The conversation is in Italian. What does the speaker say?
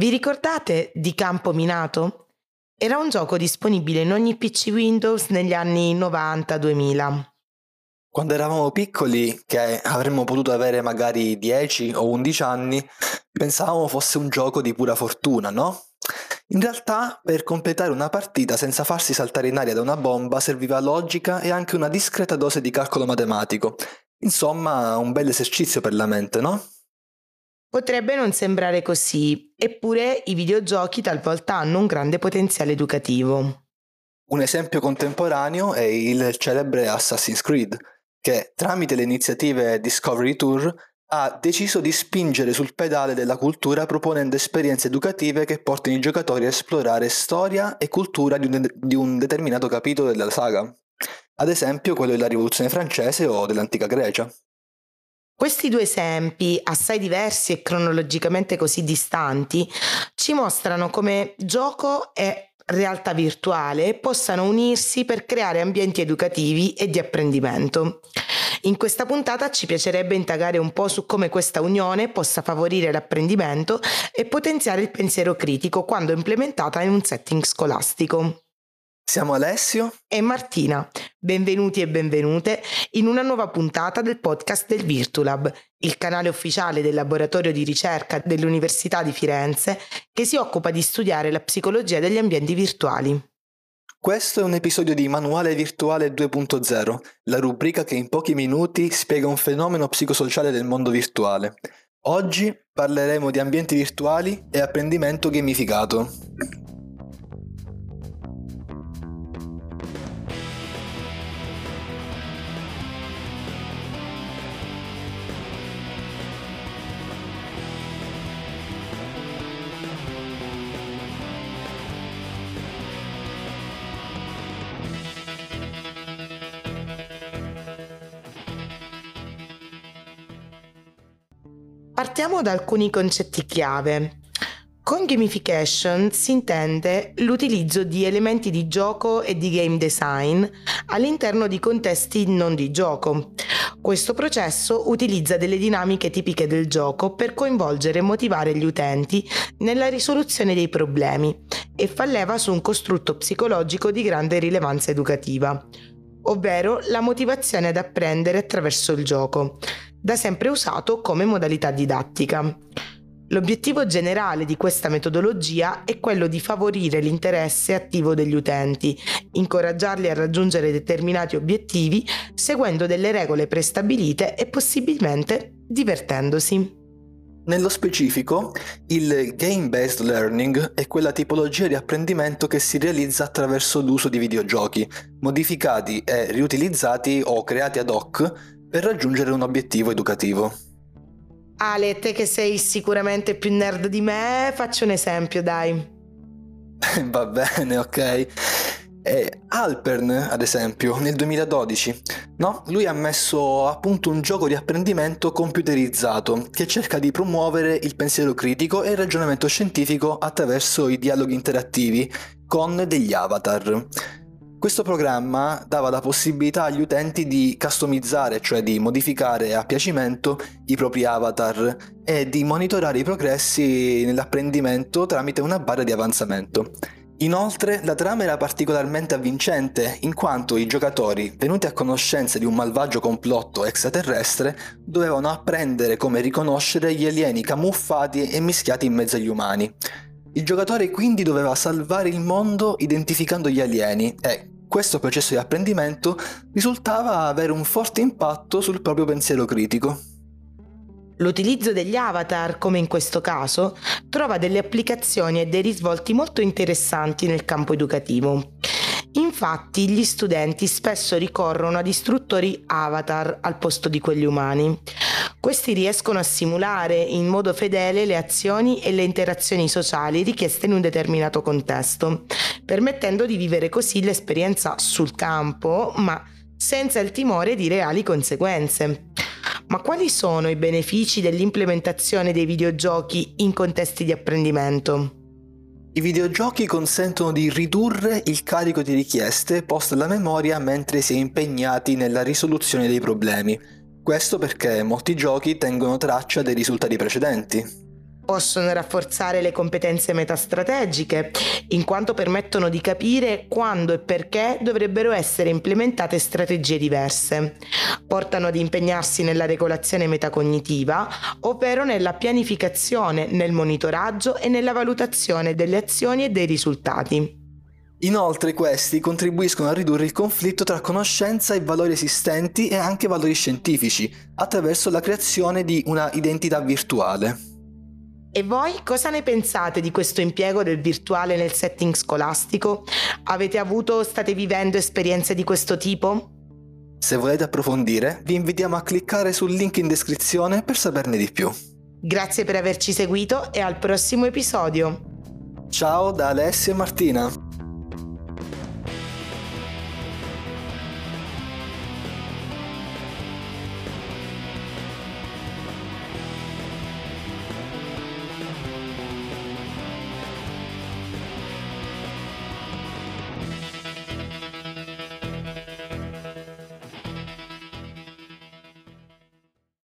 Vi ricordate di Campo Minato? Era un gioco disponibile in ogni PC Windows negli anni 90-2000. Quando eravamo piccoli, che avremmo potuto avere magari 10 o 11 anni, pensavamo fosse un gioco di pura fortuna, no? In realtà, per completare una partita senza farsi saltare in aria da una bomba serviva logica e anche una discreta dose di calcolo matematico. Insomma, un bel esercizio per la mente, no? Potrebbe non sembrare così, eppure i videogiochi talvolta hanno un grande potenziale educativo. Un esempio contemporaneo è il celebre Assassin's Creed, che tramite le iniziative Discovery Tour ha deciso di spingere sul pedale della cultura proponendo esperienze educative che portino i giocatori a esplorare storia e cultura di un, de- di un determinato capitolo della saga. Ad esempio quello della rivoluzione francese o dell'antica Grecia. Questi due esempi, assai diversi e cronologicamente così distanti, ci mostrano come gioco e realtà virtuale possano unirsi per creare ambienti educativi e di apprendimento. In questa puntata ci piacerebbe indagare un po' su come questa unione possa favorire l'apprendimento e potenziare il pensiero critico quando implementata in un setting scolastico. Siamo Alessio e Martina. Benvenuti e benvenute in una nuova puntata del podcast del Virtulab, il canale ufficiale del laboratorio di ricerca dell'Università di Firenze che si occupa di studiare la psicologia degli ambienti virtuali. Questo è un episodio di Manuale Virtuale 2.0, la rubrica che in pochi minuti spiega un fenomeno psicosociale del mondo virtuale. Oggi parleremo di ambienti virtuali e apprendimento gamificato. Partiamo da alcuni concetti chiave. Con gamification si intende l'utilizzo di elementi di gioco e di game design all'interno di contesti non di gioco. Questo processo utilizza delle dinamiche tipiche del gioco per coinvolgere e motivare gli utenti nella risoluzione dei problemi e fa leva su un costrutto psicologico di grande rilevanza educativa, ovvero la motivazione ad apprendere attraverso il gioco da sempre usato come modalità didattica. L'obiettivo generale di questa metodologia è quello di favorire l'interesse attivo degli utenti, incoraggiarli a raggiungere determinati obiettivi seguendo delle regole prestabilite e possibilmente divertendosi. Nello specifico, il game-based learning è quella tipologia di apprendimento che si realizza attraverso l'uso di videogiochi, modificati e riutilizzati o creati ad hoc per raggiungere un obiettivo educativo. Ale, te che sei sicuramente più nerd di me, faccio un esempio, dai. Va bene, ok. E Alpern, ad esempio, nel 2012, no? Lui ha messo a punto un gioco di apprendimento computerizzato che cerca di promuovere il pensiero critico e il ragionamento scientifico attraverso i dialoghi interattivi con degli avatar. Questo programma dava la possibilità agli utenti di customizzare, cioè di modificare a piacimento i propri avatar e di monitorare i progressi nell'apprendimento tramite una barra di avanzamento. Inoltre la trama era particolarmente avvincente in quanto i giocatori, venuti a conoscenza di un malvagio complotto extraterrestre, dovevano apprendere come riconoscere gli alieni camuffati e mischiati in mezzo agli umani. Il giocatore quindi doveva salvare il mondo identificando gli alieni e, questo processo di apprendimento risultava avere un forte impatto sul proprio pensiero critico. L'utilizzo degli avatar, come in questo caso, trova delle applicazioni e dei risvolti molto interessanti nel campo educativo. Infatti gli studenti spesso ricorrono ad istruttori avatar al posto di quelli umani. Questi riescono a simulare in modo fedele le azioni e le interazioni sociali richieste in un determinato contesto, permettendo di vivere così l'esperienza sul campo, ma senza il timore di reali conseguenze. Ma quali sono i benefici dell'implementazione dei videogiochi in contesti di apprendimento? I videogiochi consentono di ridurre il carico di richieste poste alla memoria mentre si è impegnati nella risoluzione dei problemi. Questo perché molti giochi tengono traccia dei risultati precedenti. Possono rafforzare le competenze metastrategiche, in quanto permettono di capire quando e perché dovrebbero essere implementate strategie diverse. Portano ad impegnarsi nella regolazione metacognitiva, ovvero nella pianificazione, nel monitoraggio e nella valutazione delle azioni e dei risultati. Inoltre questi contribuiscono a ridurre il conflitto tra conoscenza e valori esistenti e anche valori scientifici, attraverso la creazione di una identità virtuale. E voi cosa ne pensate di questo impiego del virtuale nel setting scolastico? Avete avuto o state vivendo esperienze di questo tipo? Se volete approfondire, vi invitiamo a cliccare sul link in descrizione per saperne di più. Grazie per averci seguito e al prossimo episodio. Ciao da Alessio e Martina.